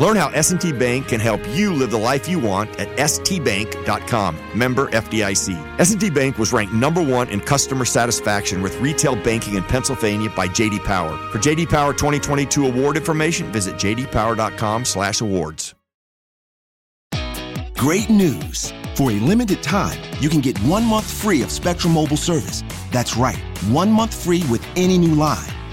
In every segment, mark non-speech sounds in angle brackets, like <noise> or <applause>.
Learn how S&T Bank can help you live the life you want at stbank.com. Member FDIC. S&T Bank was ranked number 1 in customer satisfaction with retail banking in Pennsylvania by JD Power. For JD Power 2022 award information, visit jdpower.com/awards. Great news. For a limited time, you can get 1 month free of Spectrum Mobile service. That's right. 1 month free with any new line.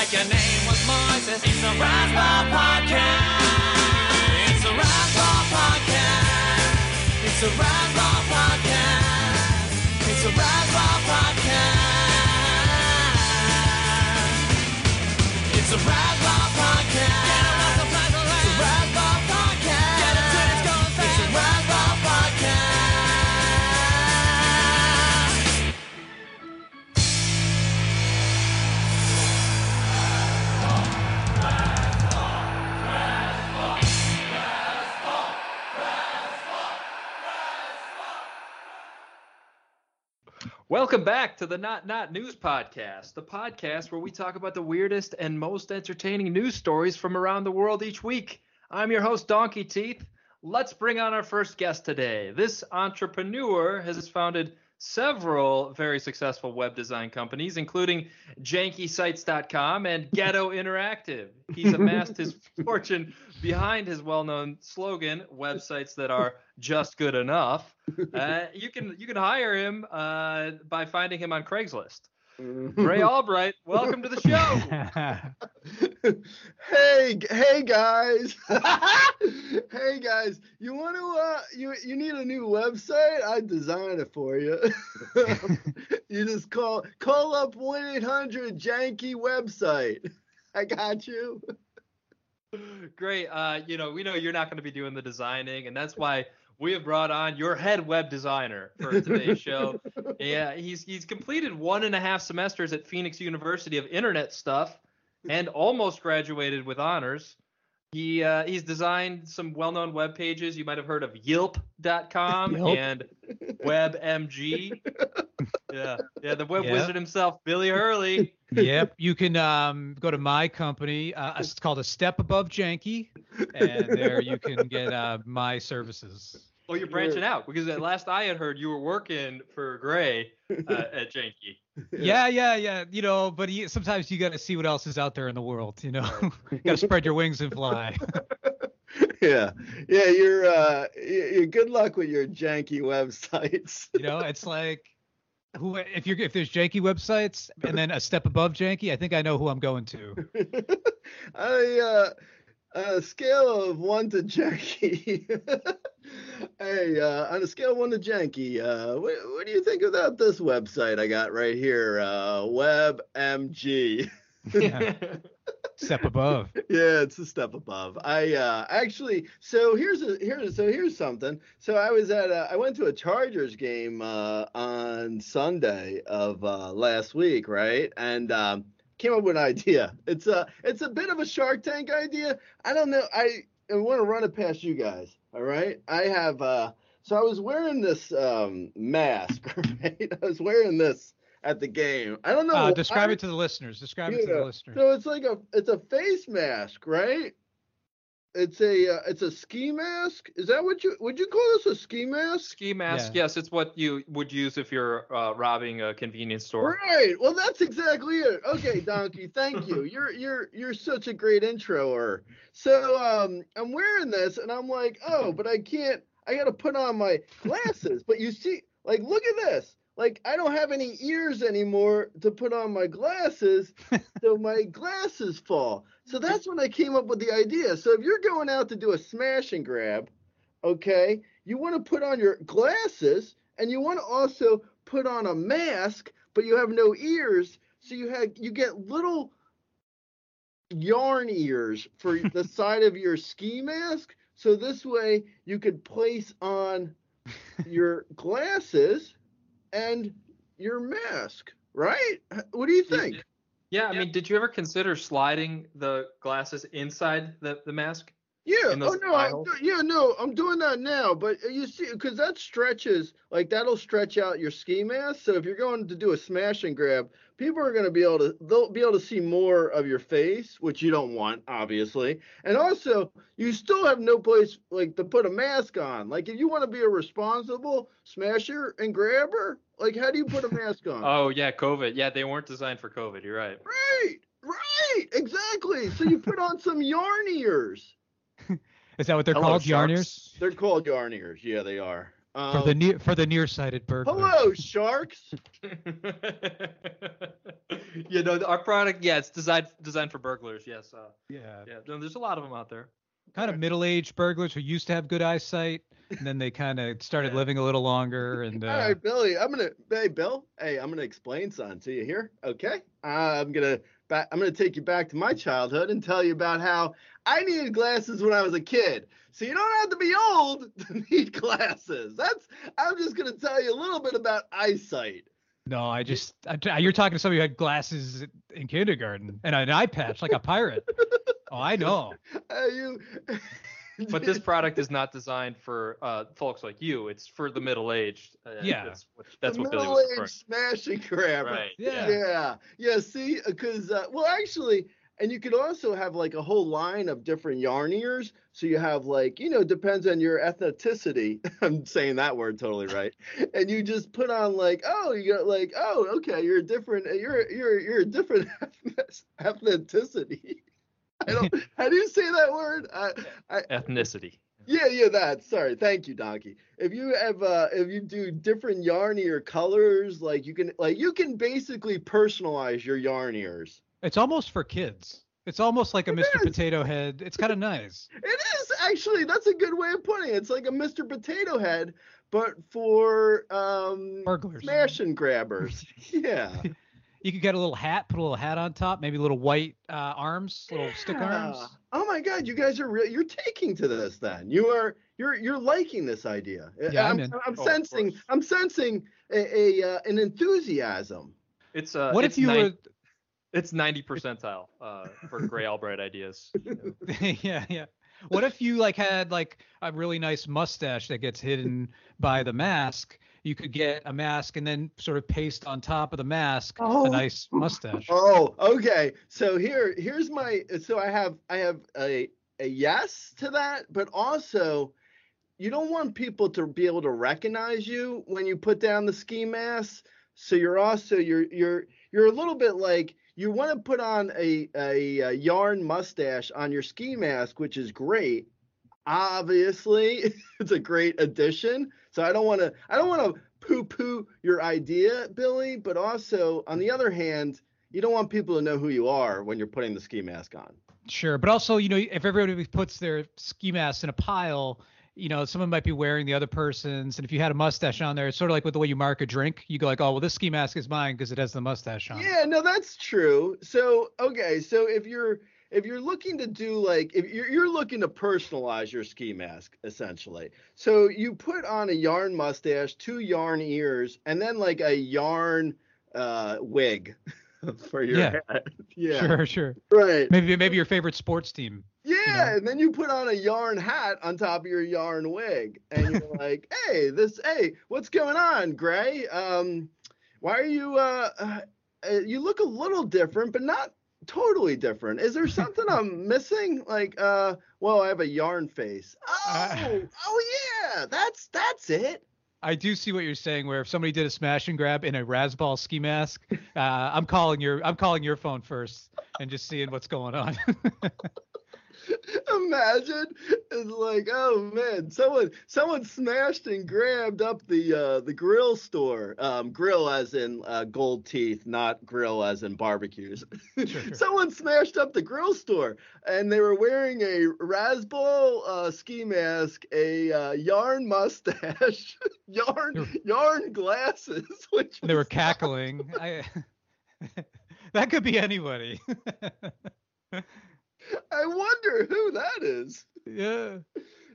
Like your name was Moises. It's a Razzball Podcast. It's a Razzball Podcast. It's a Razzball Podcast. It's a Razzball Podcast. It's a Razzball Welcome back to the Not Not News Podcast, the podcast where we talk about the weirdest and most entertaining news stories from around the world each week. I'm your host, Donkey Teeth. Let's bring on our first guest today. This entrepreneur has founded several very successful web design companies, including JankySites.com and Ghetto <laughs> Interactive. He's amassed his <laughs> fortune behind his well-known slogan, "Websites that are just good enough." <laughs> Uh, you can you can hire him uh, by finding him on Craigslist. Ray <laughs> Albright, welcome to the show. <laughs> hey, hey guys. <laughs> hey guys, you want to uh you you need a new website? I design it for you. you just call call up 1-800 janky website. I got you. Great. Uh, you know, we know you're not going to be doing the designing, and that's why we have brought on your head web designer for today's show. <laughs> Yeah, he's he's completed one and a half semesters at Phoenix University of Internet Stuff, and almost graduated with honors. He uh, he's designed some well-known web pages. You might have heard of Yelp.com Yelp. and WebMG. <laughs> yeah, yeah, the web Yeah. wizard himself, Billy Hurley. <laughs> yep. You can um, go to my company. Uh, it's called A Step Above Janky, and there you can get uh, my services. Oh, you're branching out because at <laughs> last I had heard you were working for Gray uh, <laughs> at Janky. Yeah, yeah, yeah. You know, but you, sometimes you got to see what else is out there in the world. You know, you got to spread your wings and fly. <laughs> yeah. Yeah, you're uh y- y- good luck with your janky websites. You know, it's like who if you're if there's janky websites and then a step above janky, I think I know who I'm going to. I uh on a scale of one to janky. <laughs> hey, uh, on a scale of one to janky, uh, what, what do you think about this website I got right here? Uh, WebMG. Yeah. <laughs> Step above. yeah, it's a step above. I uh actually so here's a here's so here's something. So I was at a, I went to a Chargers game uh on Sunday of uh last week, right? And um came up with an idea. It's a it's a bit of a Shark Tank idea. I don't know. I, I want to run it past you guys. All right. I have uh so I was wearing this um mask, <laughs> right? I was wearing this at the game. I don't know. Uh, describe it to the listeners. Describe it to the listeners. So it's like a it's a face mask, right? It's a uh, it's a ski mask. Is that what you would you call this a ski mask? Ski mask, Yeah. yes, it's what you would use if you're uh, robbing a convenience store. Right. Well, that's exactly it. Okay, Donkey. thank you. <laughs> You're you're you're such a great introer. So um, I'm wearing this, and I'm like, oh, but I can't. I got to put on my glasses. but you see, like, look at this. Like, I don't have any ears anymore to put on my glasses, <laughs> so my glasses fall. So that's when I came up with the idea. So if you're going out to do a smash and grab, okay, you want to put on your glasses, and you want to also put on a mask, but you have no ears, so you have you get little yarn ears for <laughs> the side of your ski mask. So this way you could place on <laughs> your glasses and your mask, right? What do you think? Yeah, I mean, did you ever consider sliding the glasses inside the, the mask? Yeah. Oh no. I, yeah. No. I'm doing that now. But uh, you see, because that stretches like that'll stretch out your ski mask. So if you're going to do a smash and grab, people are going to be able to they'll be able to see more of your face, which you don't want, obviously. And also, you still have no place like to put a mask on. Like if you want to be a responsible smasher and grabber, like how do you put a mask on? <laughs> Oh yeah, COVID. Yeah, they weren't designed for COVID. You're right. right. Right. Exactly. So you put on some yarn ears. Is that what they're Hello, called? Yarn sharks. ears? They're called yarn ears. Yeah, they are. For the Um, near for the nearsighted burglar. Hello, <laughs> sharks. <laughs> you know, our product, yeah, it's designed designed for burglars. Yes. Uh, Yeah. yeah. no, There's a lot of them out there. Kind of middle-aged burglars who used to have good eyesight, and then they kind of started Yeah. living a little longer. <laughs> And All uh, right, Billy. I'm gonna. Hey, Bill. Hey, I'm gonna explain something to you here. Okay. Uh, I'm gonna. Back, I'm gonna take you back to my childhood and tell you about how I needed glasses when I was a kid. So you don't have to be old <laughs> to need glasses. That's. I'm just gonna tell you a little bit about eyesight. no, I just I, you're talking to somebody who had glasses in kindergarten and an eye patch like a pirate. <laughs> oh, I know. Uh, you. <laughs> But this <laughs> product is not designed for uh, folks like you. It's for the middle aged. Uh, Yeah. That's what, that's the what Billy was referring. middle-aged smashing grabber. Right. <laughs> Yeah. Yeah. Yeah. See, because uh, well, actually, and you could also have like a whole line of different yarn ears. So you have like, you know, depends on your ethnicity. <laughs> I'm saying that word totally right. and you just put on like, oh, you got like, oh, okay, you're a different, you're you're you're a different ethnicity. I don't. How do you say that word? I, I, Ethnicity. yeah, yeah, that. Sorry, thank you, Donkey. If you have, uh, if you do different yarnier colors, like you can, like you can basically personalize your yarn ears. It's almost for kids. It's almost like a It Mr. is. Potato Head. It's kind of nice. It is actually. That's a good way of putting it. It's like a Mr. Potato Head, but for um, Burglars. smash and grabbers. <laughs> yeah. You could get a little hat, put a little hat on top, maybe little white uh, arms, little stick arms. Oh my God, you guys are real. You're taking to this. Then you are. You're you're liking this idea. Yeah, I'm I'm, in. I'm Oh, sensing. I'm sensing a, a uh, an enthusiasm. It's uh. what it's if you nine- were? It's 90 percentile uh, for Gray Albright ideas. <laughs> yeah, yeah. What if you like had like a really nice mustache that gets hidden by the mask? You could get a mask and then sort of paste on top of the mask Oh. a nice mustache. <laughs> Oh, okay. So here, here's my. So I have, I have a a yes to that, but also, you don't want people to be able to recognize you when you put down the ski mask. So you're also you're you're you're a little bit like you want to put on a, a a yarn mustache on your ski mask, which is great. Obviously, <laughs> it's a great addition. So I don't want to I don't want to poo poo your idea, Billy, but also on the other hand, you don't want people to know who you are when you're putting the ski mask on. Sure, but also, you know, if everybody puts their ski mask in a pile, you know, someone might be wearing the other person's, and if you had a mustache on there, it's sort of like with the way you mark a drink. You go like, oh, well, this ski mask is mine because it has the mustache on. Yeah, no, that's true. So okay, so if you're if you're looking to do like if you're you're looking to personalize your ski mask essentially. So you put on a yarn mustache, two yarn ears, and then like a yarn uh wig <laughs> for your Yeah. head. <laughs> Yeah. Sure, sure. Right. Maybe maybe your favorite sports team. Yeah, and then you put on a yarn hat on top of your yarn wig, and you're <laughs> like, "Hey, this, hey, what's going on, Gray? Um, why are you? Uh, uh, you look a little different, but not totally different. Is there something I'm <laughs> missing? Like, uh, well, I have a yarn face. Oh, Uh, <laughs> oh yeah, that's that's it. I do see what you're saying. Where if somebody did a smash and grab in a Razzball ski mask, uh, I'm calling your I'm calling your phone first and just seeing what's going on. <laughs> <laughs> Imagine it's like, oh man, someone someone smashed and grabbed up the uh the grill store. Um grill as in uh gold teeth, not grill as in barbecues. Sure, sure. <laughs> someone smashed up the grill store and they were wearing a Razzball uh ski mask, a uh, yarn mustache, <laughs> yarn Sure. yarn glasses, which they were cackling. I, that could be anybody. I wonder who that is. yeah.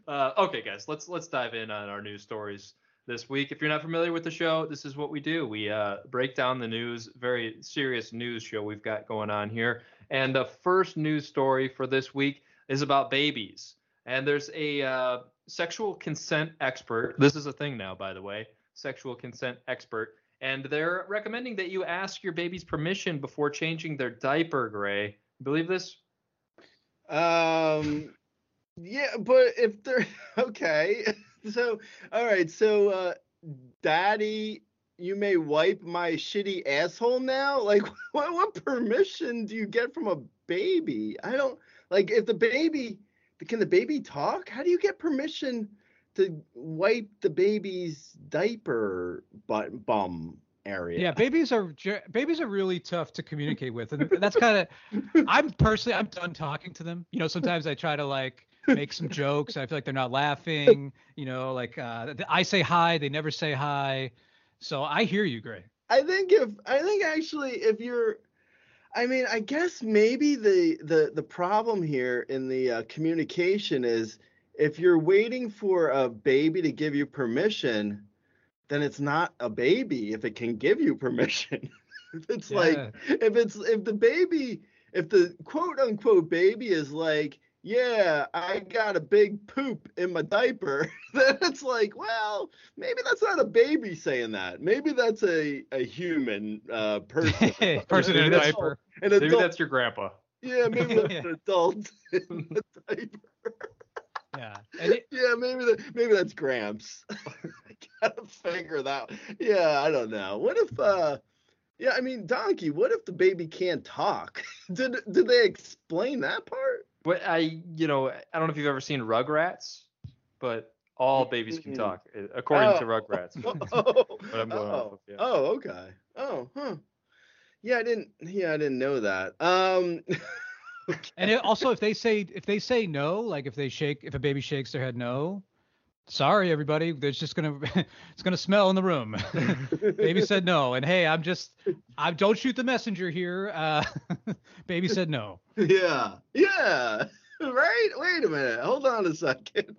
Uh, okay, guys, let's let's dive in on our news stories this week. If you're not familiar with the show, this is what we do. We uh, break down the news, very serious news show we've got going on here. And the first news story for this week is about babies. And there's a uh, sexual consent expert. This is a thing now, by the way, sexual consent expert. And they're recommending that you ask your baby's permission before changing their diaper, Gray. Believe this? Um, yeah, but if they're <laughs> okay, <laughs> so all right, so uh, Daddy, you may wipe my shitty asshole now. <laughs> Like, what what permission do you get from a baby? I don't like if the baby can the baby talk? How do you get permission to wipe the baby's diaper butt bum area? Yeah, babies are babies are really tough to communicate with, and that's kind of. I'm personally, I'm done talking to them. You know, sometimes I try to like make some jokes. I feel like they're not laughing. You know, like uh, I say hi, they never say hi. So I hear you, Gray. I think if I think actually if you're I mean I guess maybe the the the problem here in the uh, communication is if you're waiting for a baby to give you permission then it's not a baby if it can give you permission. <laughs> it's Yeah. like if it's if the baby if the quote unquote baby is like yeah, I got a big poop in my diaper. <laughs> Then it's like, well, maybe that's not a baby saying that. Maybe that's a, a human uh, <laughs> person. Person in a An adult- diaper. An Maybe that's your grandpa. Yeah, maybe that's Yeah. an adult in the diaper. Yeah, and it, Yeah, maybe that maybe that's Gramps. I gotta figure that. Yeah, I don't know. What if uh yeah, I mean Donkey, what if the baby can't talk? <laughs> Did did they explain that part? But I, you know, I don't know if you've ever seen Rugrats, but all babies can talk, uh, according to Oh. Rugrats. <laughs> Oh, I'm going off oh, of, yeah. oh, okay. Oh, huh. Yeah, I didn't. Yeah, I didn't know that. Um, <laughs> and it, also if they say if they say no, like if they shake if a baby shakes their head no, sorry everybody, there's just gonna <laughs> it's gonna smell in the room. <laughs> baby said no, and hey, I'm just I don't shoot the messenger here. Uh, <laughs> baby said no. yeah, yeah. Right. Wait a minute. Hold on a second.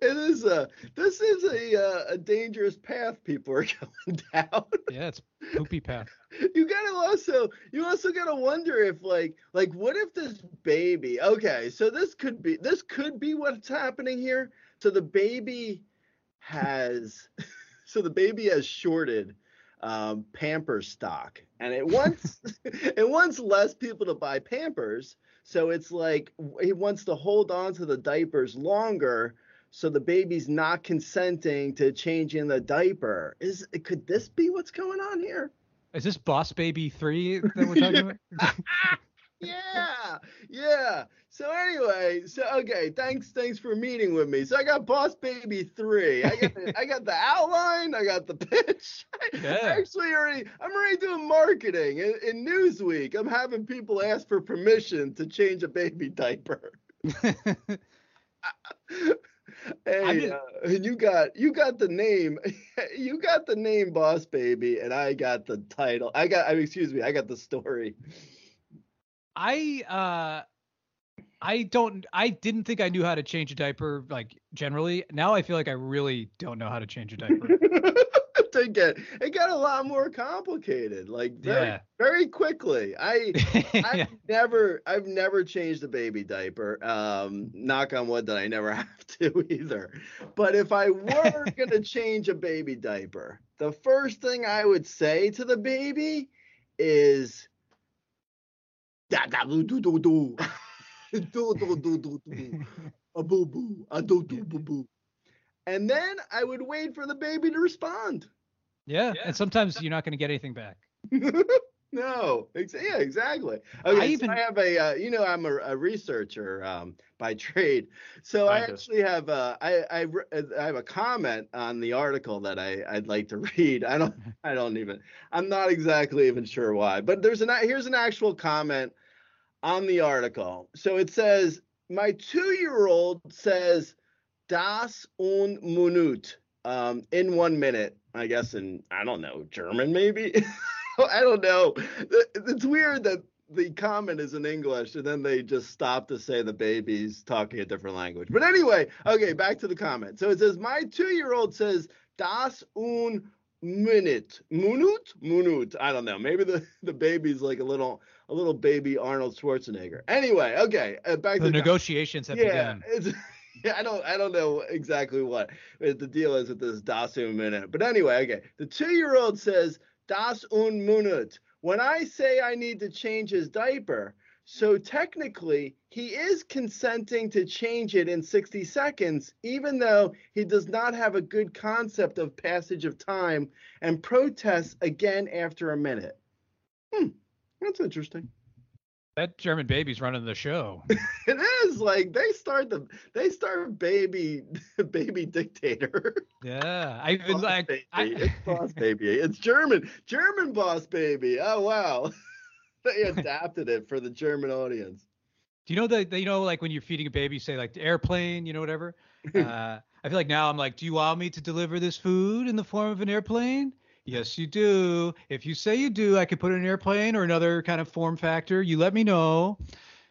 it is a. This is a uh, a dangerous path people are going down. Yeah, it's poopy path. you gotta also you also gotta wonder if like like what if this baby okay so this could be this could be what's happening here so the baby has <laughs> so the baby has shorted um, Pampers stock, and it wants <laughs> it wants less people to buy Pampers. So it's like he wants to hold on to the diapers longer, so the baby's not consenting to changing the diaper. Is could this be what's going on here? Is this Boss Baby three that we're talking about? <laughs> yeah, yeah. So anyway, so okay, thanks, thanks for meeting with me. So I got Boss Baby three. I got, the, I got the outline. I got the pitch. <laughs> I actually already, I'm already doing marketing in, in Newsweek. I'm having people ask for permission to change a baby diaper. <laughs> Hey, uh, and you got you got the name, <laughs> you got the name Boss Baby, and I got the title. I got, I mean, excuse me, I got the story. I uh I don't I didn't think I knew how to change a diaper like generally. Now I feel like I really don't know how to change a diaper. <laughs> it get it got a lot more complicated, like very Yeah. very quickly. i <laughs> i've never I've never changed a baby diaper. Um, knock on wood that I never <laughs> have to either. But if I were gonna change a baby diaper, the first thing I would say to the baby is Da da do, do, doo. Do do do do do. A boo boo. A do do boo boo. And then I would wait for the baby to respond. Yeah, and sometimes you're not going to get anything back. <laughs> no, ex- yeah, exactly. Okay, I I even- so I have a, uh, you know, I'm a, a researcher um, by trade, so I Scientist. actually have a, I, I, have a comment on the article that I, I'd like to read. I don't, <laughs> I don't even, I'm not exactly even sure why, but there's an, here's an actual comment on the article. So it says, my two-year-old says, das un Minute, um, in one minute. I guess in I don't know German maybe. <laughs> I don't know. It's weird that the comment is in English and then they just stop to say the baby's talking a different language. But anyway, okay, back to the comment. So it says my two-year-old says das un Minute. Minute? Minute. I don't know. Maybe the, <laughs> the baby's like a little a little baby Arnold Schwarzenegger. Anyway, okay, uh, back to The com- negotiations have yeah, begun. <laughs> yeah, I don't I don't know exactly what the deal is with this Das un minute. But anyway, okay. The two year old says Das un Minute. When I say I need to change his diaper, so technically he is consenting to change it in 60 seconds, even though he does not have a good concept of passage of time and protests again after a minute. Hmm, that's interesting. That German baby's running the show. <laughs> It is like they start the they start baby <laughs> baby dictator. Yeah, I <laughs> even Boss like. baby. I- it's boss baby. It's German German boss baby. Oh wow, they adapted it for the German audience. Do you know that you know like when you're feeding a baby, you say like airplane, you know whatever. <laughs> Uh, I feel like now I'm like, do you want me to deliver this food in the form of an airplane? Yes, you do. If you say you do, I could put it in an airplane or another kind of form factor. You let me know.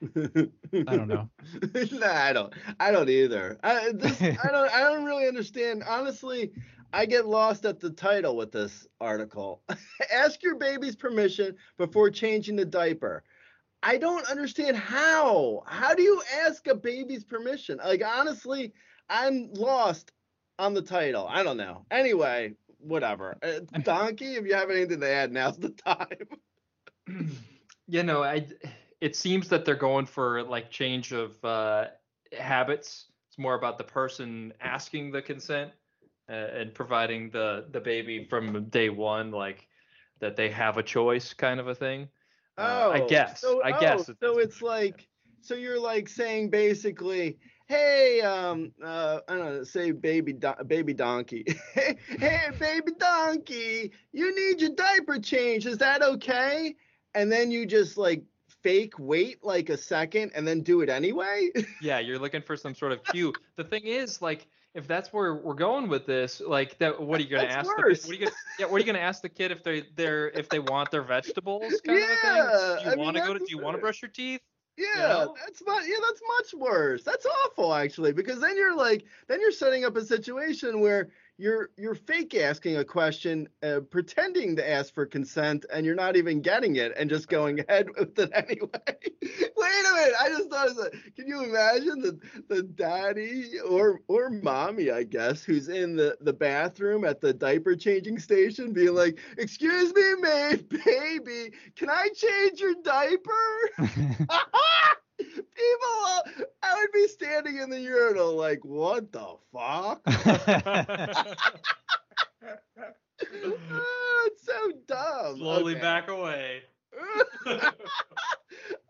I don't know. <laughs> nah, I don't. I don't either. I, this, <laughs> I don't. I don't really understand. Honestly, I get lost at the title with this article. <laughs> Ask your baby's permission before changing the diaper. I don't understand how. How do you ask a baby's permission? Like honestly, I'm lost on the title. I don't know. Anyway, whatever. Uh, <laughs> Donkey, if you have anything to add, now's the time. <laughs> <clears throat> you know, I it seems that they're going for like change of uh, habits. It's more about the person asking the consent and providing the the baby from day one, like that they have a choice, kind of a thing. Uh, I guess. So, I oh, guess. So it's like, so you're like saying basically, hey, um, uh, I don't know, say baby, do- baby donkey, hey, <laughs> hey, baby donkey, you need your diaper changed. Is that okay? And then you just like fake wait like a second and then do it anyway. <laughs> yeah, you're looking for some sort of cue. the thing is, like, if that's where we're going with this, like, that, what are you gonna That's ask? The, what are you gonna, yeah, what are you gonna ask the kid if they they're if they want their vegetables? <laughs> Kind Yeah, of a thing? Do you want to go to? Do you want to brush your teeth? Yeah, know? that's much. Yeah, that's much worse. That's awful, actually, because then you're like, then you're setting up a situation where you're you're fake asking a question, uh, pretending to ask for consent, and you're not even getting it, and just going ahead with it <laughs> anyway. Wait a minute, I just thought, of that. can you imagine the the daddy or or mommy, I guess, who's in the the bathroom at the diaper changing station, being like, "Excuse me, man, baby, can I change your diaper?" <laughs> <laughs> People, uh, I would be standing in the urinal like, what the fuck? <laughs> Ah, it's so dumb. Slowly Okay. back away. <laughs> oh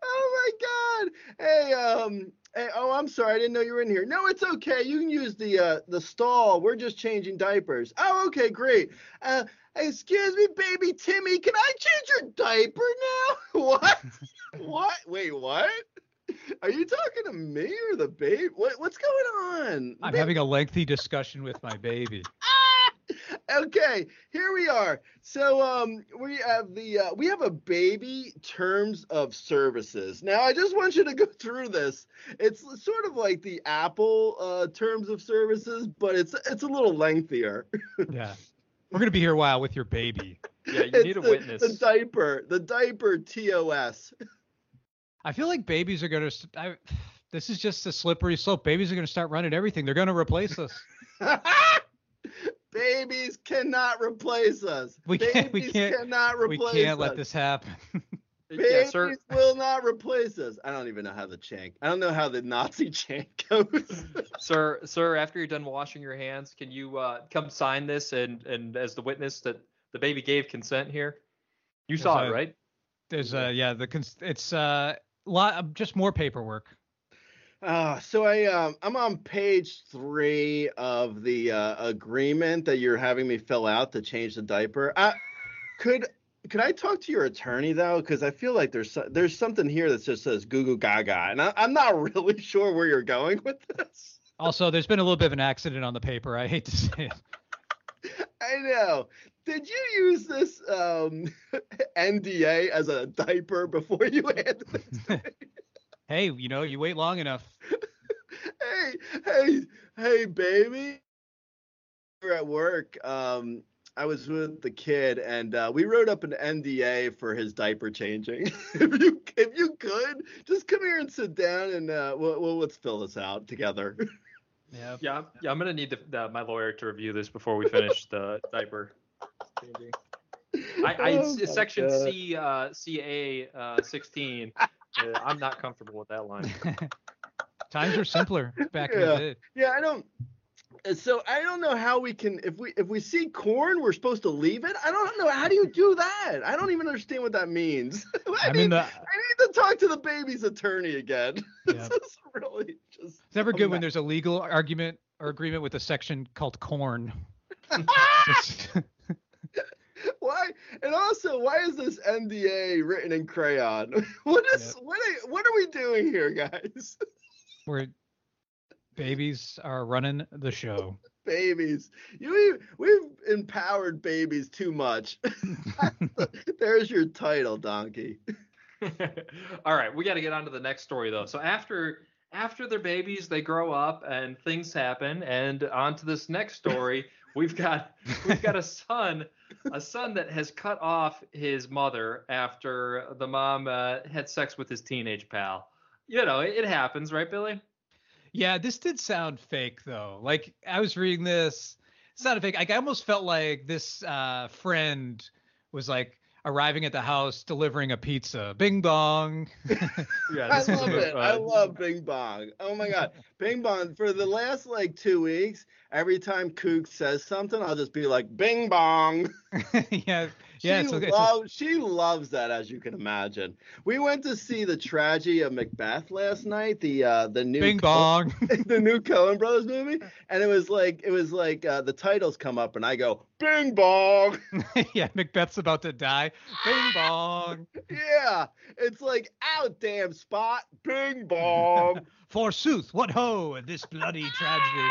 my god. Hey, um, hey, oh, I'm sorry, I didn't know you were in here. No, it's okay. You can use the uh the stall. We're just changing diapers. Oh, okay, great. Uh, excuse me, baby Timmy, can I change your diaper now? <laughs> what? what? Wait, what? <laughs> Are you talking to me or the baby? What, what's going on? I'm Ba- having a lengthy discussion with my baby. <laughs> okay, here we are. So um we have the uh, we have a baby terms of services. Now I just want you to go <laughs> through this. It's sort of like the Apple uh terms of services, but it's it's a little lengthier. Yeah. We're gonna be here a while with your baby. Yeah, you It's need a the, witness. The diaper, the diaper TOS. I feel like babies are gonna. st- I, <sighs> this is just a slippery slope. Babies are gonna start running everything. They're gonna replace us. <laughs> Babies cannot replace us. We can't- we Babies can't- cannot we replace can't us. let this happen. <laughs> Yeah, Babies sir. will not replace us. I don't even know how the chant. I don't know how the Nazi <laughs> chant goes. Sir, sir, after you're done washing your hands, can you uh, come sign this and and as the witness that the baby gave consent here? You Yes, saw I- it, right? There's a yeah the cons- it's uh lot just more paperwork. Uh, so I um I'm on page three of the uh, agreement that you're having me fill out to change the diaper. Uh, could could I talk to your attorney though? Because I feel like there's there's something here that just says goo goo gaga, and I, I'm not <laughs> really sure where you're going with this. Also, there's been a little bit of an accident on the paper. I hate to say it. <laughs> I know. Did you use this um, <laughs> NDA as a diaper before you handed it to me? Hey, you know, you wait long enough. <laughs> hey, hey, hey, baby. We were at work. Um, I was with the kid, and uh, we wrote up an NDA for his diaper changing. <laughs> if you if you could, just come here and sit down, and uh, we'll, we'll let's fill this out together. Yeah. Yeah, I'm- yeah. I'm gonna need the, the, my lawyer to review this before we finish the diaper. Changing. I, I Oh section God. C uh, CA uh, 16. Uh, I'm not comfortable with that line. <laughs> Times were simpler back in the Yeah. day. Yeah, I don't. So I don't know how we can if we if we see corn, we're supposed to leave it. I don't know how do you do that. I don't even understand what that means. <laughs> I I'm mean, in the. I need to talk to the baby's attorney again. <laughs> Yeah. this is really just. It's never a good when there's a legal argument or agreement with a section called corn. It's- <laughs> Why? And also, why is this NDA written in crayon? <laughs> What is what? Are, what are we doing here, guys? <laughs> where babies are running the show. babies. You we've empowered babies too much. There's your title, donkey. All right, we got to get on to the next story though. So after after their babies, they grow up and things happen, and on to this next story. We've got we've got a son, a son that has cut off his mother after the mom uh, had sex with his teenage pal. You know, it, it happens, right, Billy? Yeah, this did sound fake though. Like I was reading this, it sounded fake. Like I almost felt like this uh, friend was like arriving at the house delivering a pizza. Bing bong. <laughs> Yeah, I this is love a- it. I uh, love Bing Bong. Oh my God. Bing Bong, for the last like two weeks, every time Kook says something, I'll just be like, Bing Bong. <laughs> yeah, She, yeah. It's, it's, loves, she loves that, as you can imagine. We went to see the tragedy of Macbeth last night, the uh, the new Bing bong. <laughs> the new Coen Brothers movie, and it was like it was like uh, the titles come up, and I go Bing Bong. <laughs> yeah, Macbeth's about to die. Bing bong. yeah, it's like out damn spot, Bing Bong. <laughs> Forsooth, what ho, this bloody tragedy.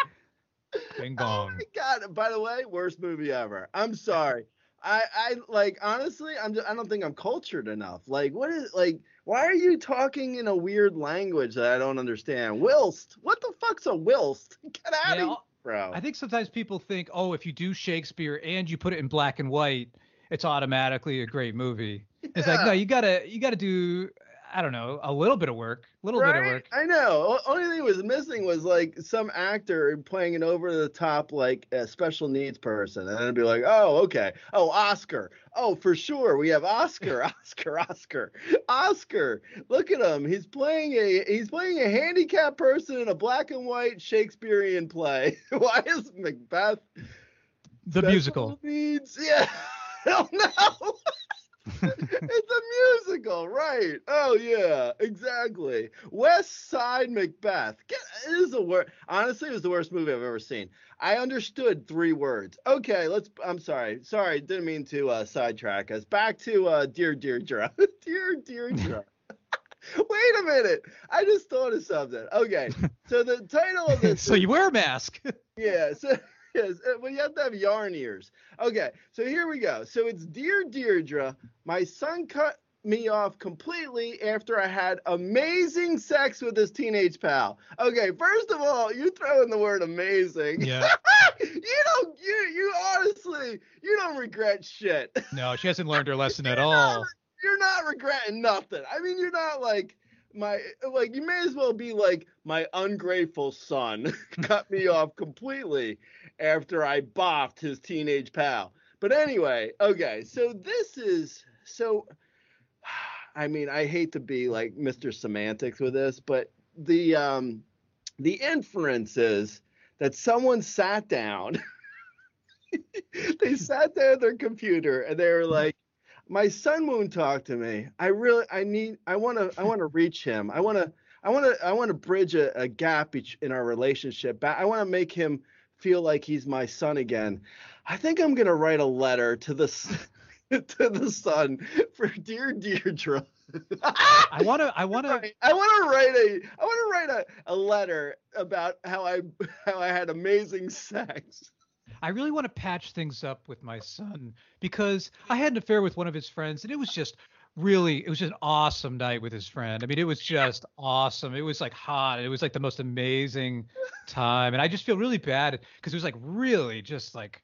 Bing Oh bong. my god! By the way, worst movie ever. I'm sorry. I I like honestly, I'm just, I don't think I'm cultured enough. Like, what is like? Why are you talking in a weird language that I don't understand? Whilst, what the fuck's a whilst? <laughs> Get out Yeah, of here, bro. I think sometimes people think, oh, if you do Shakespeare and you put it in black and white, it's automatically a great movie. It's like, no, you gotta you gotta do I don't know, a little bit of work. A little bit of work. I know. O- Only thing was missing was like some actor playing an over the top like a special needs person, and it'd be like, oh, okay, oh, Oscar, oh, for sure, we have Oscar, <laughs> Oscar, Oscar, Oscar. Look at him. He's playing a he's playing a handicapped person in a black and white Shakespearean play. <laughs> Why is Macbeth The musical. needs? <laughs> Yeah. Hell no. It's a musical, right? Oh yeah, exactly. West Side Macbeth. Get, it is the worst. Honestly, it was the worst movie I've ever seen. I understood three words. Okay, let's. I'm sorry. Sorry, didn't mean to uh, sidetrack us. Back to uh, Dear Deirdre. Dear <laughs> dear Deirdre. <laughs> Wait a minute. I just thought of something. Okay, so the title of this. <laughs> so you wear a mask. Yeah. So yes, uh, well, you have to have yarn ears. Okay. So here we go. So it's dear Deirdre. My son cut me off completely after I had amazing sex with his teenage pal. Okay. First of all, you throw in the word amazing. yeah. <laughs> you don't. You you honestly you don't regret shit. No, she hasn't learned her <laughs> lesson at all. not- You're not regretting nothing. I mean, you're not like my like you may as well be like my ungrateful son <laughs> cut me off completely after I boffed his teenage pal. But anyway, okay, so this is so <sighs> I mean, I hate to be like Mr. Semantics with this, but the um the inference is that someone sat down <laughs> they sat there at their computer and they were like my son won't talk to me i really i need i want to i want to reach him i want to i want to i want to bridge a, a gap each, in our relationship i want to make him feel like he's my son again i think i'm going to write a letter to the <laughs> to the son for dear deirdre I want to. I <laughs> want to. I want to write a I want to write a, a letter about how I how I had amazing sex. I really want to patch things up with my son because I had an affair with one of his friends, and it was just really, it was just an awesome night with his friend. I mean, it was just awesome. It was like hot. It was like the most amazing <laughs> time, and I just feel really bad because it was like really just like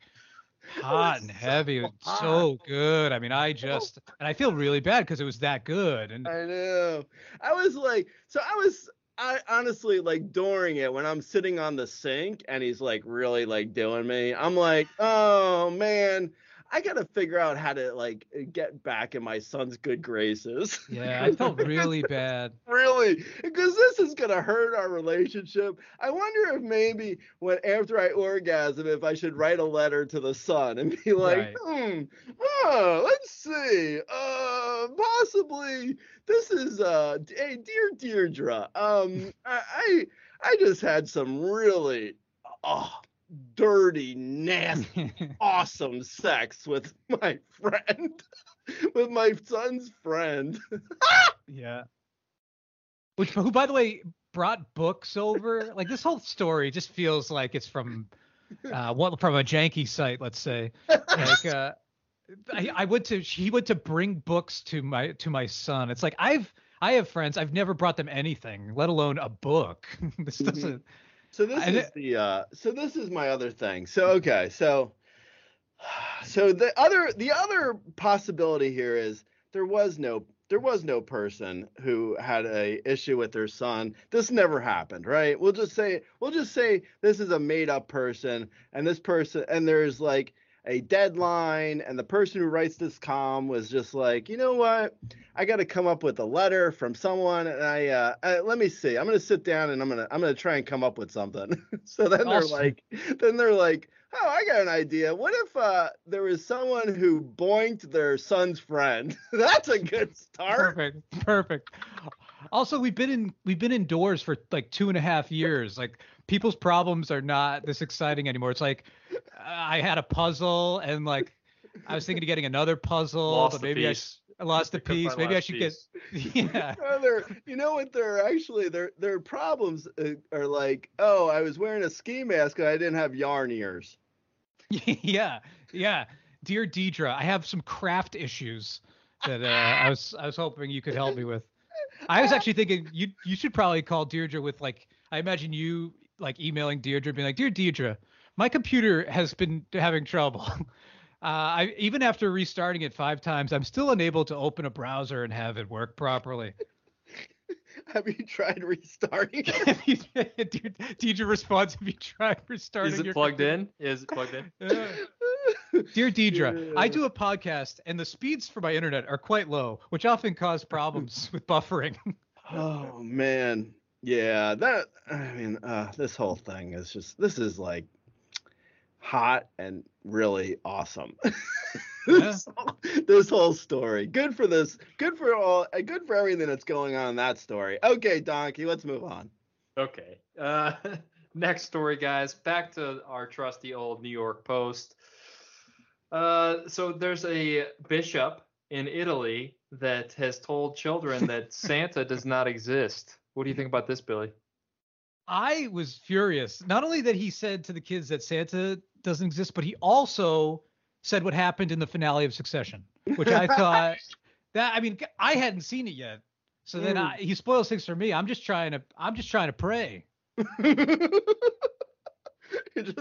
hot and so heavy and so good. I mean, I <laughs> oh just and I feel really bad because it was that good. And I know. I was like, so I was I honestly like during it when I'm sitting on the sink and he's like really like doing me. I'm like, oh man, I gotta figure out how to like get back in my son's good graces. <laughs> yeah, I felt really bad. <laughs> really because this is gonna hurt our relationship i wonder if maybe when after i orgasm if i should write a letter to the son and be like Right. hmm oh, let's see uh possibly this is uh hey dear deirdre um i i, I just had some really oh dirty nasty <laughs> awesome sex with my friend <laughs> with my son's friend <laughs> Yeah. Which, who, by the way, brought books over. Like this whole story just feels like it's from, uh, one from a janky site, let's say. Like, uh, I, I went to, he went to bring books to my to my son. It's like I've, I have friends. I've never brought them anything, let alone a book. this Mhm. doesn't. So this And is the uh so this is my other thing. So okay, so <sighs> so the other the other possibility here is there was no there was no person who had a issue with their son. This never happened, right? We'll just say we'll just say this is a made up person and this person and there's like a deadline and the person who writes this com was just like, "You know what? I got to come up with a letter from someone, and I, uh, uh, let me see. I'm gonna sit down and I'm gonna I'm gonna try and come up with something. <laughs> so then they're like, then they're like, oh, I got an idea. What if uh, there was someone who boinked their son's friend? <laughs> That's a good start. Perfect. Perfect. Also, we've been in we've been indoors for like two and a half years. Like people's problems are not this exciting anymore. It's like I had a puzzle and like I was thinking of getting another puzzle, Lost but maybe I, piece. s- <laughs> I lost the Picked up my piece. Maybe I should piece. get <laughs> yeah. <laughs> No, they're, you know what? They're actually their their problems uh, are like, oh, I was wearing a ski mask and I didn't have yarn ears. yeah, yeah. Dear Deirdre, I have some craft issues that uh, I was I was hoping you could help me with. I was actually thinking you you should probably call Deirdre with like I imagine you like emailing Deirdre being like, Dear Deirdre, my computer has been having trouble. <laughs> Uh, I even after restarting it five times, I'm still unable to open a browser and have it work properly. <laughs> Have you tried restarting? it? <laughs> Dear- Deirdre responds, "Have you tried restarting Is it your plugged computer?" in? Is it plugged in? Yeah. Dear Deirdre, I do a podcast and the speeds for my internet are quite low, which often cause problems with buffering. Oh man, yeah. That I mean, uh, this whole thing is just this is like hot and really awesome. <laughs> this, whole, this whole story, good for this, good for all, uh, good for everything that's going on in that story. Okay, Donkey, let's move on. Okay. Uh, <laughs> next story, guys. Back to our trusty old New York Post. Uh, so there's a bishop in Italy that has told children that Santa does not exist. What do you think about this, Billy? I was furious. Not only that he said to the kids that Santa doesn't exist, but he also said what happened in the finale of Succession, which I <laughs> thought that I mean I hadn't seen it yet. So then Mm. I, he spoils things for me. I'm just trying to I'm just trying to pray. <laughs> you're just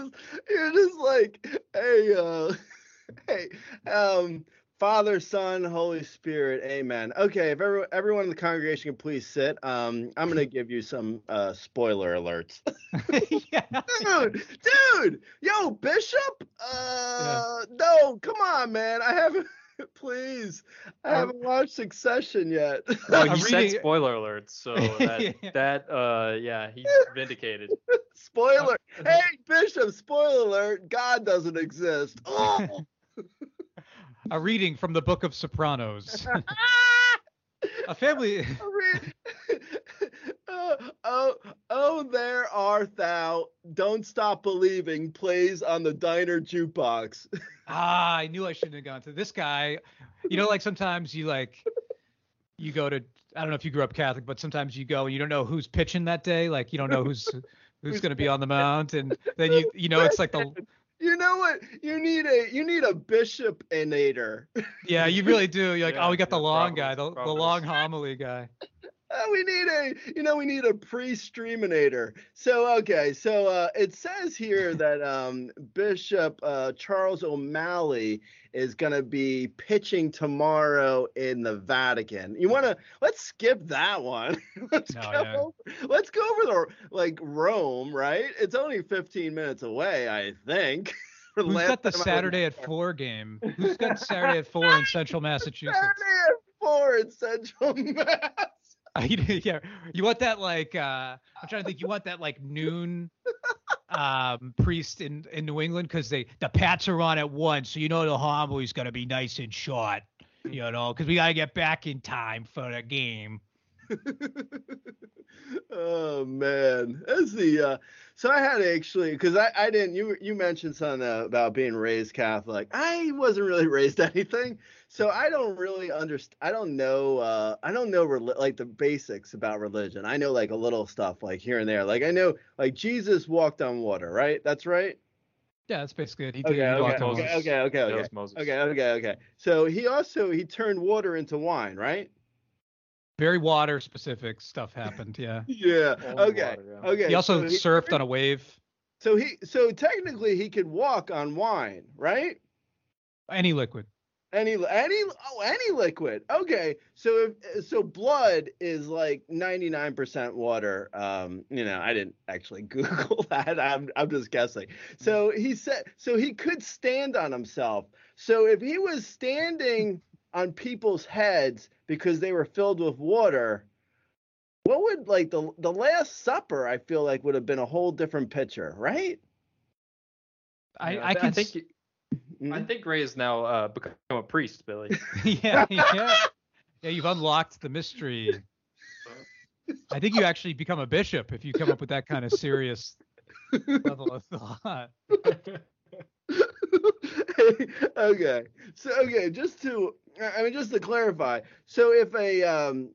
you're just like hey uh <laughs> hey um father son holy spirit amen okay if everyone everyone in the congregation can please sit um i'm gonna give you some uh spoiler alerts <laughs> <laughs> yeah. dude dude yo bishop uh no come on man i haven't <laughs> Please. I haven't watched Succession yet. Well, I'm he said reading- spoiler alerts, so that, Yeah. that uh, yeah, he's vindicated. spoiler. Hey, Bishop, spoiler alert. God doesn't exist. Oh. A reading from the Book of Sopranos. <laughs> <laughs> a family. oh, <laughs> oh, oh, there art thou. Don't stop believing plays on the diner jukebox. Ah, I knew I shouldn't have gone to this guy. You know, like sometimes you like you go to I don't know if you grew up Catholic, but sometimes you go and you don't know who's pitching that day. Like you don't know who's who's going to be on the mount, and then you you know it's like the You know what? You need a you need a bishop inator. yeah you really do. You're like Yeah, oh we got the long probably, guy, the, the long homily guy. Uh, we need a you know we need a pre-streaminator. So okay so uh it says here <laughs> that um bishop uh charles o'malley is gonna be pitching tomorrow in the vatican. You want to let's skip that one. <laughs> Let's No, go yeah. over, let's go over the like rome right? It's only 15 minutes away i think. <laughs> Who's got the time I was Saturday at four game? Who's got Saturday at four in Central Massachusetts? Saturday at four in central mass <laughs> yeah, you want that like uh I'm trying to think. You want that like noon um priest in in New England because they the Pats are on at one, so you know the homily's gonna be nice and short. You know, because we gotta get back in time for the game. <laughs> oh man that's the uh so i had actually because i i didn't you you mentioned something about being raised catholic i wasn't really <laughs> raised anything so i don't really understand i don't know uh i don't know reli- like the basics about religion i know like a little stuff like here and there like i know like jesus walked on water right that's right Yeah, that's basically it. He okay did he walked okay on okay, okay okay okay Moses. okay okay okay so he also he turned water into wine right Very water specific stuff happened. Yeah. <laughs> yeah Only okay water, yeah. okay He also so surfed on a wave. So he so technically he could walk on wine, right? Any liquid. Any any oh any liquid. Okay. So if so blood is like 99% water. Um, you know, I didn't actually <laughs> Google that. I'm I'm just guessing. So he said so he could stand on himself. So if he was standing on people's heads because they were filled with water, what would like the the last supper I feel like would have been a whole different picture, right? I, Yeah, I can I think s- you- Mhm. I think Ray has now uh, become a priest, Billy. <laughs> yeah, yeah. Yeah, you've unlocked the mystery. I think you actually become a bishop if you come up with that kind of serious level of thought. <laughs> okay. So okay, just to I mean just to clarify. So if a um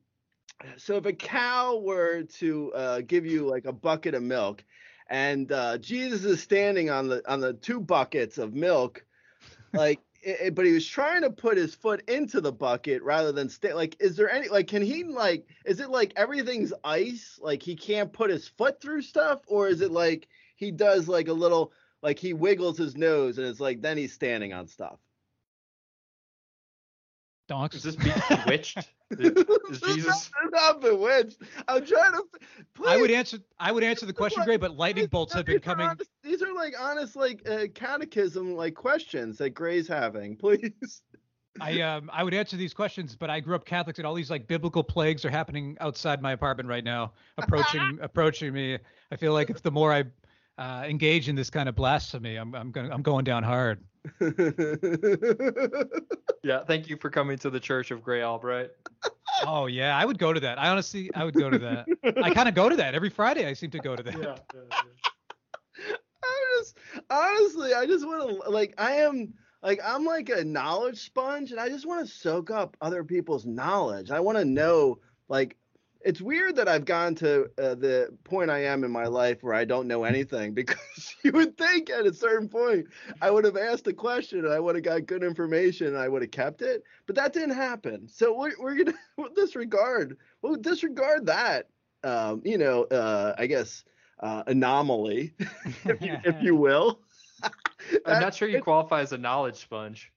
so if a cow were to uh give you like a bucket of milk and uh Jesus is standing on the on the two buckets of milk like i- i- but he was trying to put his foot into the bucket rather than stay like is there any like can he like is it like everything's ice like he can't put his foot through stuff or is it like he does like a little like he wiggles his nose and it's like then he's standing on stuff Donks. Is this being <laughs> bewitched? <laughs> Is, Jesus? Not bewitched. I'm trying to. Please, I would answer. I would answer the question, Gray, but lightning bolts have been coming. honest- these are like honest, like uh, catechism, like questions that Gray's having. <laughs> Please. I um I would answer these questions, but I grew up Catholic, and all these like biblical plagues are happening outside my apartment right now, approaching <laughs> approaching me. I feel like if the more I uh, engage in this kind of blasphemy, I'm I'm going I'm going down hard. <laughs> Yeah. Thank you for coming to the Church of Gray Albright. Oh yeah, I would go to that. I honestly, I would go to that. I kind of go to that every Friday. I seem to go to that. <laughs> I'm just honestly, I just want to like I am like I'm like a knowledge sponge, and I just want to soak up other people's knowledge. I want to know like. It's weird that I've gone to uh, the point I am in my life where I don't know anything <laughs> because you would think at a certain point I would have asked a question and I would have got good information and I would have kept it, but that didn't happen. So we're, we're gonna <laughs> we'll disregard we'll disregard that um, you know uh, I guess uh, anomaly <laughs> if you, if you will. I'm not sure you qualify as a knowledge sponge.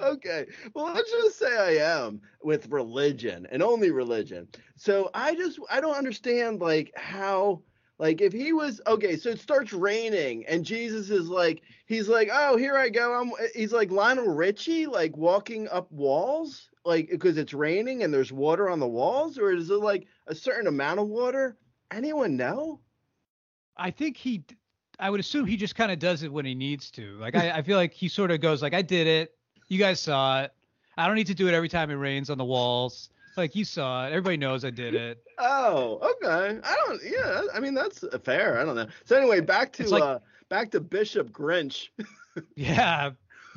Okay well let's just say i am with religion and only religion so i just i don't understand like how Like if he was okay, so it starts raining and Jesus is like he's like, "Oh, here I go." I'm he's like Lionel Richie like walking up walls like because it's raining and there's water on the walls or is it like a certain amount of water? Anyone know? I think he. I would assume he just kind of does it when he needs to. Like I, I feel like he sort of goes like, "I did it. You guys saw it. I don't need to do it every time it rains on the walls. Like you saw it. Everybody knows I did it." Oh, okay. I don't. Yeah, I mean that's fair. I don't know. So anyway, back to like- uh back to Bishop Grinch. <laughs> Yeah. <laughs>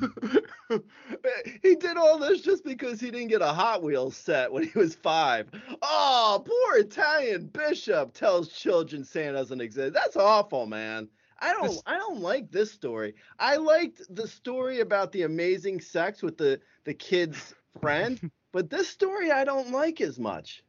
he did all this just because he didn't get a Hot Wheels set when he was five. Oh, poor Italian bishop tells children Santa doesn't exist. That's awful, man. I don't I don't like this story. I liked the story about the amazing sex with the the kid's friend, <laughs> but this story I don't like as much.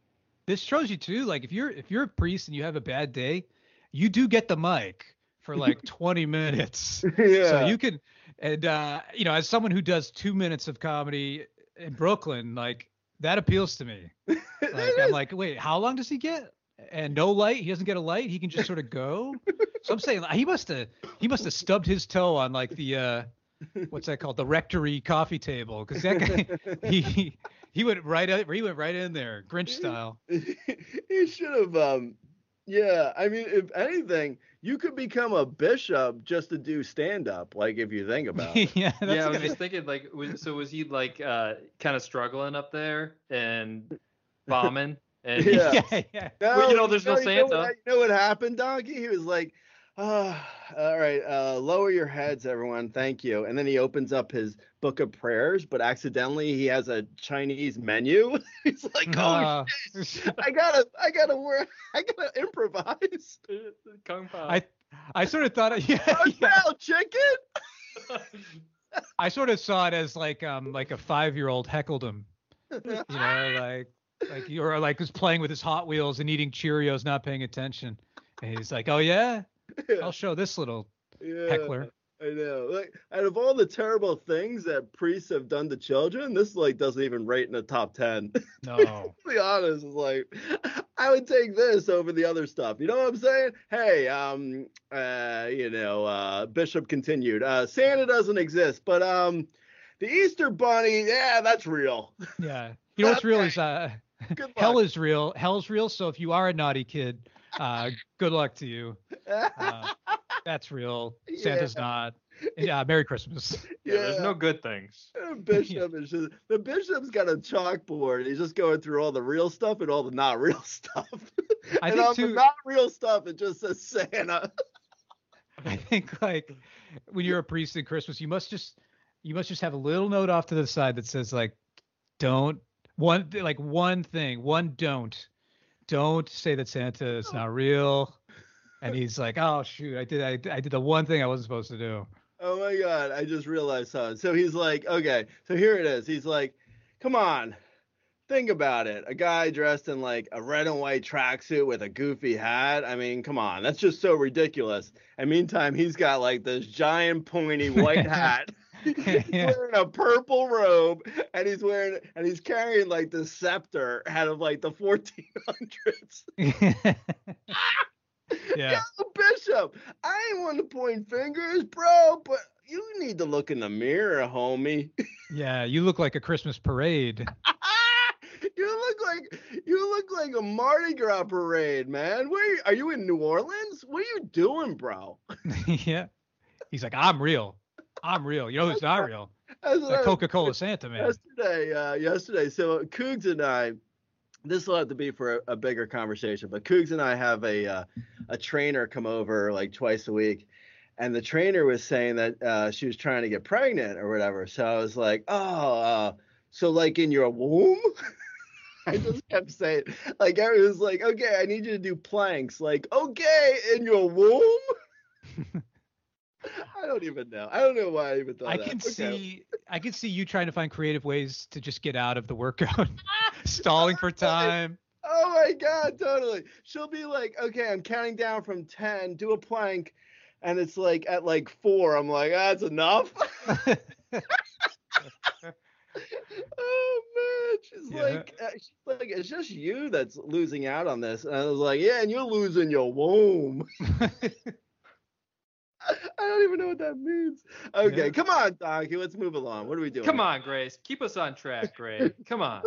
This shows you too. Like if you're if you're a priest and you have a bad day, you do get the mic for like <laughs> 20 minutes. yeah. So you can, and uh, you know, as someone who does two minutes of comedy in Brooklyn, like that appeals to me. <laughs> Like I'm like, wait, how long does he get? And no light. He doesn't get a light. He can just sort of go. So I'm saying he must have he must have stubbed his toe on like the uh, what's that called? The rectory coffee table because that guy he <laughs> he- he went right out, he went right in there, Grinch style. <laughs> he should have um yeah i mean if anything you could become a bishop just to do stand up like if you think about it <laughs> yeah, that's yeah, I was just thinking like, was, so was he like uh, kind of struggling up there and bombing? And Yeah. <laughs> yeah, yeah. Well, you know, there's no you know what- Santa. you know what happened donkey he was like ah, all right uh lower your heads everyone thank you and then he opens up his book of prayers but accidentally he has a chinese menu <laughs> he's like oh Uh, i gotta i gotta work <laughs> i gotta improvise Kung Pao. I I sort of thought, yeah, oh, yeah. now chicken I sort of saw it as like um like a five year old heckled him, you know, like like or like was playing with his Hot Wheels and eating Cheerios, not paying attention. And he's like, oh yeah, I'll show this little yeah. heckler. I know. Like, out of all the terrible things that priests have done to children, this like doesn't even rate in the top ten. <laughs> No, to be honest, it's like I would take this over the other stuff. You know what I'm saying? Hey, um, uh, you know, uh, Bishop continued. Uh, Santa doesn't exist, but um, the Easter Bunny, yeah, that's real. yeah. <laughs> You know what's real is uh, <laughs> hell is real. Hell's real. So if you are a naughty kid, uh, good luck to you. Uh, <laughs> that's real. Santa's not. Yeah. Merry Christmas. <laughs> yeah, there's no good things. The bishop is just the bishop's got a chalkboard. He's just going through all the real stuff and all the not real stuff. I and think on the not real stuff, it just says Santa. I think like when you're a priest in Christmas, you must just you must just have a little note off to the side that says like, don't one like one thing, one don't, don't say that Santa is oh. not real. And he's like, oh shoot, I did I, I did the one thing I wasn't supposed to do. Oh my god, I just realized something. So he's like, okay, so here it is. He's like, come on, think about it. A guy dressed in like a red and white tracksuit with a goofy hat. I mean, come on, that's just so ridiculous. And meantime, he's got like this giant pointy white <laughs> hat. He's <laughs> Yeah. wearing a purple robe and he's wearing and he's carrying like the scepter out of like the 1400s. <laughs> yeah. Yo, Bishop, I ain't want to point fingers, bro, but you need to look in the mirror, homie. Yeah. You look like a Christmas parade. <laughs> you look like you look like a Mardi Gras parade, man. Where are you in New Orleans? What are you doing, bro? yeah. He's like, I'm real. I'm real. You know who's not real? That's what I That Coca Cola Santa man. yesterday. Uh, yesterday, so Cougs and I. This will have to be for a, a bigger conversation, but Cougs and I have a uh, a trainer come over like twice a week, and the trainer was saying that uh, she was trying to get pregnant or whatever. So I was like, oh, uh, so like in your womb. <laughs> I just kept saying, like, I was like, okay, I need you to do planks. Like, okay, in your womb. <laughs> I don't even know. I don't know why I even thought I that. can Okay. see I can see you trying to find creative ways to just get out of the workout. <laughs> Stalling for <laughs> time. Oh my god, totally. She'll be like, okay, I'm counting down from ten, do a plank, and it's like at like four, I'm like, ah, that's enough. <laughs> oh man, she's Yeah. like, uh, she's like, it's just you that's losing out on this. And I was like, yeah, and you're losing your womb. I don't even know what that means. Okay, Yeah. come on, Donkey. Let's move along. What are we doing? Come here? on, Grace. Keep us on track, Grace. <laughs> Come on.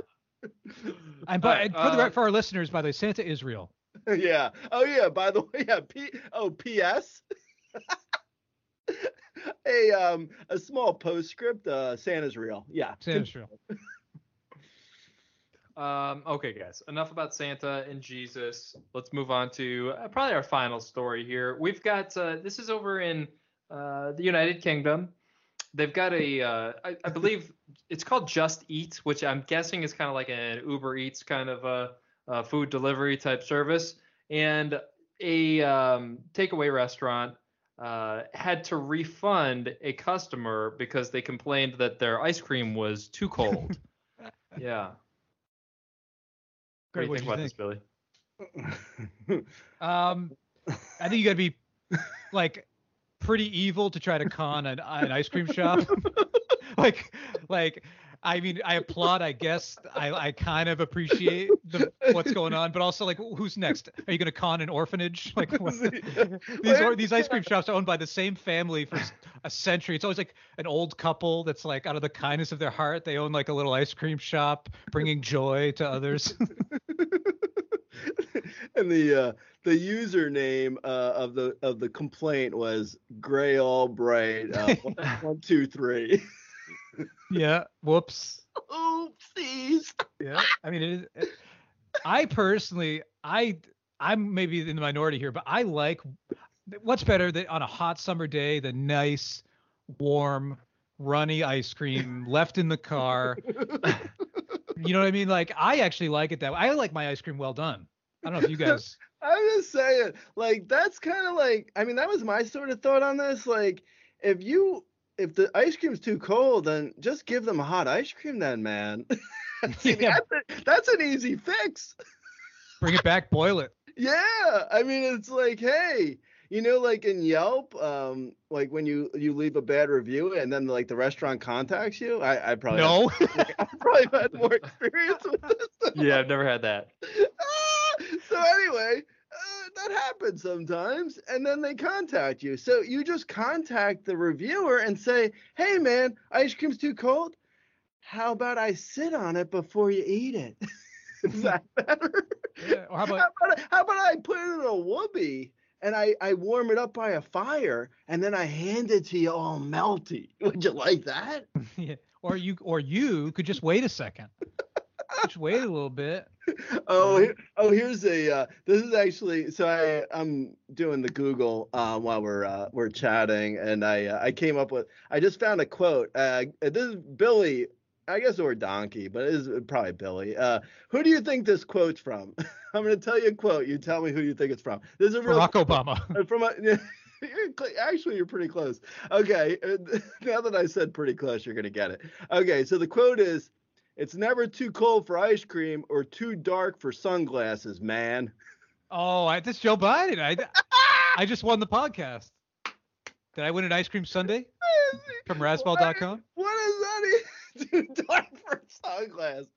And but Alright, for the uh, for our listeners, by the way, Santa Israel. <laughs> yeah. Oh yeah. By the way, yeah. P. Oh, P.S. a <laughs> um a small postscript. Uh, Santa's real. Yeah. Santa Israel. Um, okay, guys, enough about Santa and Jesus. Let's move on to uh, probably our final story here. We've got uh, this is over in uh, the United Kingdom. They've got a, uh, I, I believe it's called Just Eat, which I'm guessing is kind of like an Uber Eats kind of a, a food delivery type service. And a um, takeaway restaurant uh, had to refund a customer because they complained that their ice cream was too cold. <laughs> yeah. Great. What do you think do you about this, Billy? <laughs> Um, I think you gotta be like pretty evil to try to con an, an ice cream shop. <laughs> like, like, I mean, I applaud. I guess I, I kind of appreciate the, what's going on, but also like, who's next? Are you gonna con an orphanage? <laughs> Like, what? <laughs> these or, these ice cream shops are owned by the same family for a century. It's always like an old couple that's like out of the kindness of their heart, they own like a little ice cream shop, bringing joy to others. <laughs> and the uh, the username uh, of the of the complaint was Gray Albright uh, one, one two three. Yeah. Whoops. Oopsies. Yeah. I mean, it is. It, I personally, I, I'm maybe in the minority here, but I like what's better than on a hot summer day, the nice, warm, runny ice cream left in the car. you know what I mean? Like, I actually like it that way. I like my ice cream well done. I don't know if you guys. <laughs> I'm just saying, like that's kind of like I mean that was my sort of thought on this. Like if you if the ice cream's too cold, then just give them a hot ice cream then, man. <laughs> See, Yeah. that's, a- that's an easy fix. Bring it back, boil it. <laughs> Yeah, I mean it's like, hey, you know, like in Yelp, um, like when you you leave a bad review and then like the restaurant contacts you. I I probably No. <laughs> I probably had more experience with this. Yeah, I've never had that. Ah, so anyway, that happens sometimes, and then they contact you. So you just contact the reviewer and say, "Hey, man, ice cream's too cold. How about I sit on it before you eat it? <laughs> Is that better? <laughs> Yeah, how How about about, how about I put it in a whoopee and I, I warm it up by a fire and then I hand it to you all melty? <laughs> Would you like that? yeah, or you or you could just wait a second. Just wait a little bit. <laughs> Oh, here, oh, here's a. Uh, this is actually. So I I'm doing the Google uh, while we're uh, we're chatting, and I uh, I came up with. I just found a quote. Uh, this is Billy. I guess or Donkey, but it is probably Billy. Uh, who do you think this quote's from? <laughs> I'm going to tell you a quote. You tell me who you think it's from. This is a real Barack Obama. <laughs> uh, from a, you're actually you're pretty close. Okay, uh, now that I said pretty close, you're gonna get it. Okay, so the quote is, "It's never too cold for ice cream or too dark for sunglasses, man." Oh, I, this Joe Biden. I, I just won the podcast. Did I win an ice cream sundae from Razzball.com? What is that? Too <laughs> dark for sunglasses.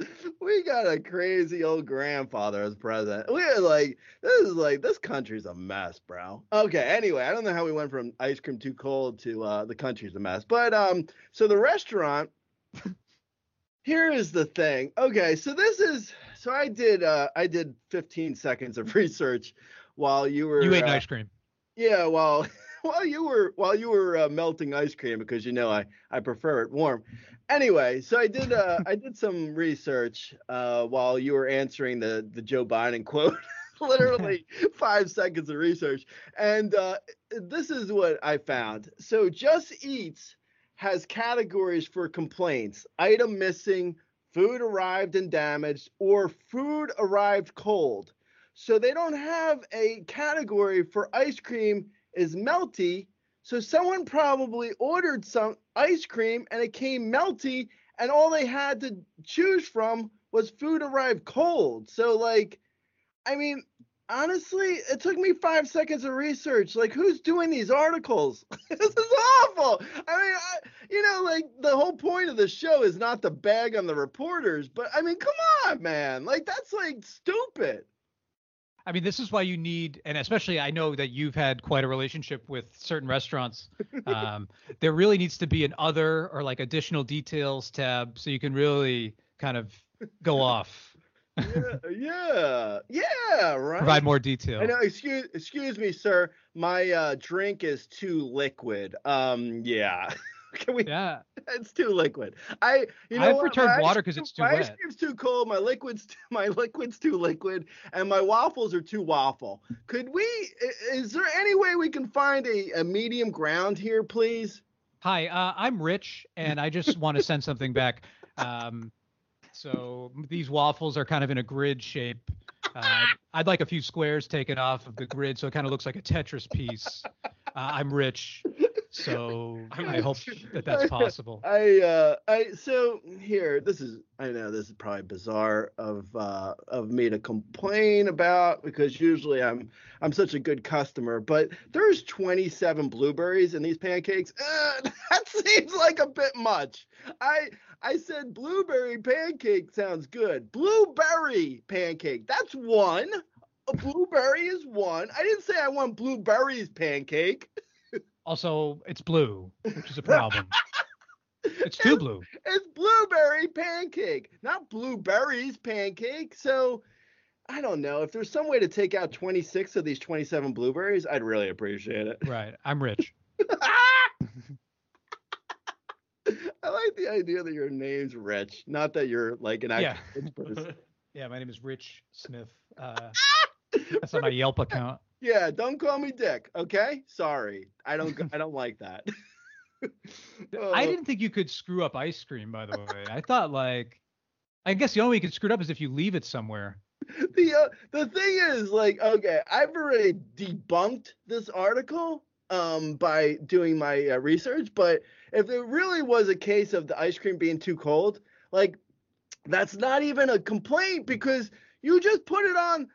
We got a crazy old grandfather as president. We're like, this is like, this country's a mess, bro. Okay, anyway, I don't know how we went from ice cream too cold to uh, the country's a mess. But um, so the restaurant. Here is the thing. Okay, so this is so I did uh I did 15 seconds of <laughs> research while you were You ate uh, ice cream. yeah, while <laughs> while you were while you were uh, melting ice cream because you know I I prefer it warm. Anyway, so I did uh <laughs> I did some research uh while you were answering the the Joe Biden quote. Literally 5 seconds of research. And uh this is what I found. So Just Eats has categories for complaints. Item missing, food arrived and damaged, or food arrived cold. So they don't have a category for ice cream is melty. So someone probably ordered some ice cream and it came melty, and all they had to choose from was food arrived cold. So like, I mean, honestly, it took me five seconds of research. Like, who's doing these articles? <laughs> this is awful. I mean, I, you know, like the whole point of the show is not to bag on the reporters, but I mean, come on, man. Like, that's like stupid. I mean, this is why you need, and especially I know that you've had quite a relationship with certain restaurants. <laughs> Um, there really needs to be an other or like additional details tab so you can really kind of go <laughs> off, Yeah, yeah, yeah, right. provide more detail. I know. Excuse, excuse me, sir. My uh, drink is too liquid. Um, yeah. <laughs> Can we? Yeah. <laughs> It's too liquid. I, you know, I've returned water 'cause cream- it's too my ice cream's too cold. My liquid's, too, <laughs> my liquid's too liquid, and my waffles are too waffle. Could we? Is there any way we can find a, a medium ground here, please? Hi, uh, I'm Rich, and I just want to send something back. Um, so these waffles are kind of in a grid shape. Uh, I'd like a few squares taken off of the grid so it kind of looks like a Tetris piece. Uh, I'm Rich, so <laughs> I hope that that's possible. I uh I so here this is I know this is probably bizarre of uh of me to complain about because usually I'm I'm such a good customer but there's 27 blueberries in these pancakes uh, <laughs> that seems like a bit much. I I said blueberry pancake sounds good. Blueberry pancake that's one. A blueberry is one. I didn't say I want blueberries pancake <laughs> Also, it's blue, which is a problem. <laughs> It's too blue. It's blueberry pancake, not blueberries pancake. So I don't know. If there's some way to take out 26 of these 27 blueberries, I'd really appreciate it. Right. I'm Rich. <laughs> I like the idea that your name's Rich, not that you're like an Yeah. actual rich person. Yeah, my name is Rich Smith. Uh, <laughs> that's on my Yelp account. Yeah, don't call me Dick, okay? Sorry. I don't I don't like that. <laughs> I Oh. didn't think you could screw up ice cream, by the way. I thought like, I guess the only way you could screw it up is if you leave it somewhere. the uh, the thing is like okay i've already debunked this article um by doing my uh, research but if it really was a case of the ice cream being too cold like that's not even a complaint because you just put it on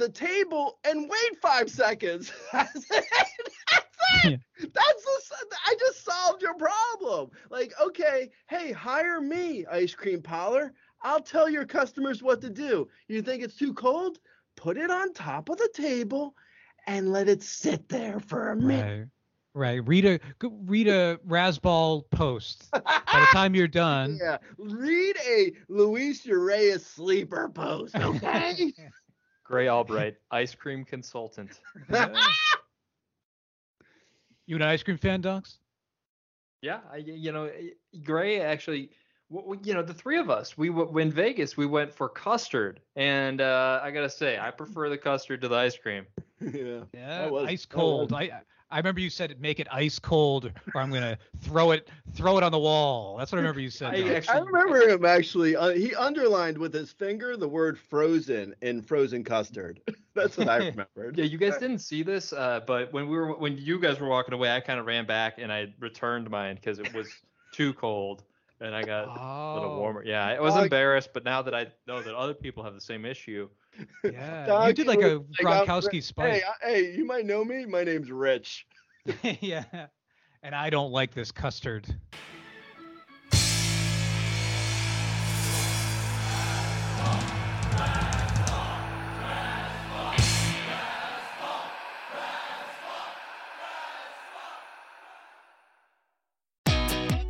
the table and wait five seconds <laughs> that's it <laughs> that's it that's the i just solved your problem like okay hey hire me ice cream parlor I'll tell your customers what to do. You think it's too cold? Put it on top of the table and let it sit there for a minute. Right. Right. Read a read a Razzball post. By the time you're <laughs> done, Yeah. Read a Luis Urias sleeper post, okay? Gray <laughs> Albright, ice cream consultant. <laughs> you an ice cream fan, Dunks? Yeah, I, you know, Gray actually, w- w- you know, the three of us, we w- in Vegas, we went for custard, and uh, I gotta say, I prefer the custard to the ice cream. <laughs> yeah. Yeah. Was- ice cold. was- I I remember you said make it ice cold, or I'm gonna throw it throw it on the wall. That's what I remember you said. I actually- I remember him actually. Uh, he underlined with his finger the word "frozen" in "frozen custard." <laughs> That's what I <laughs> remembered. Yeah, you guys didn't see this, uh, but when we were when you guys were walking away, I kind of ran back and I returned mine because it was <laughs> too cold, and I got a little Oh, warmer. Yeah, I was Oh, embarrassed, but now that I know that other people have the same issue, Yeah. <laughs> You did like a was like, I'm Hey, hey, you might know me. My name's Rich. <laughs> yeah. And I don't like this custard.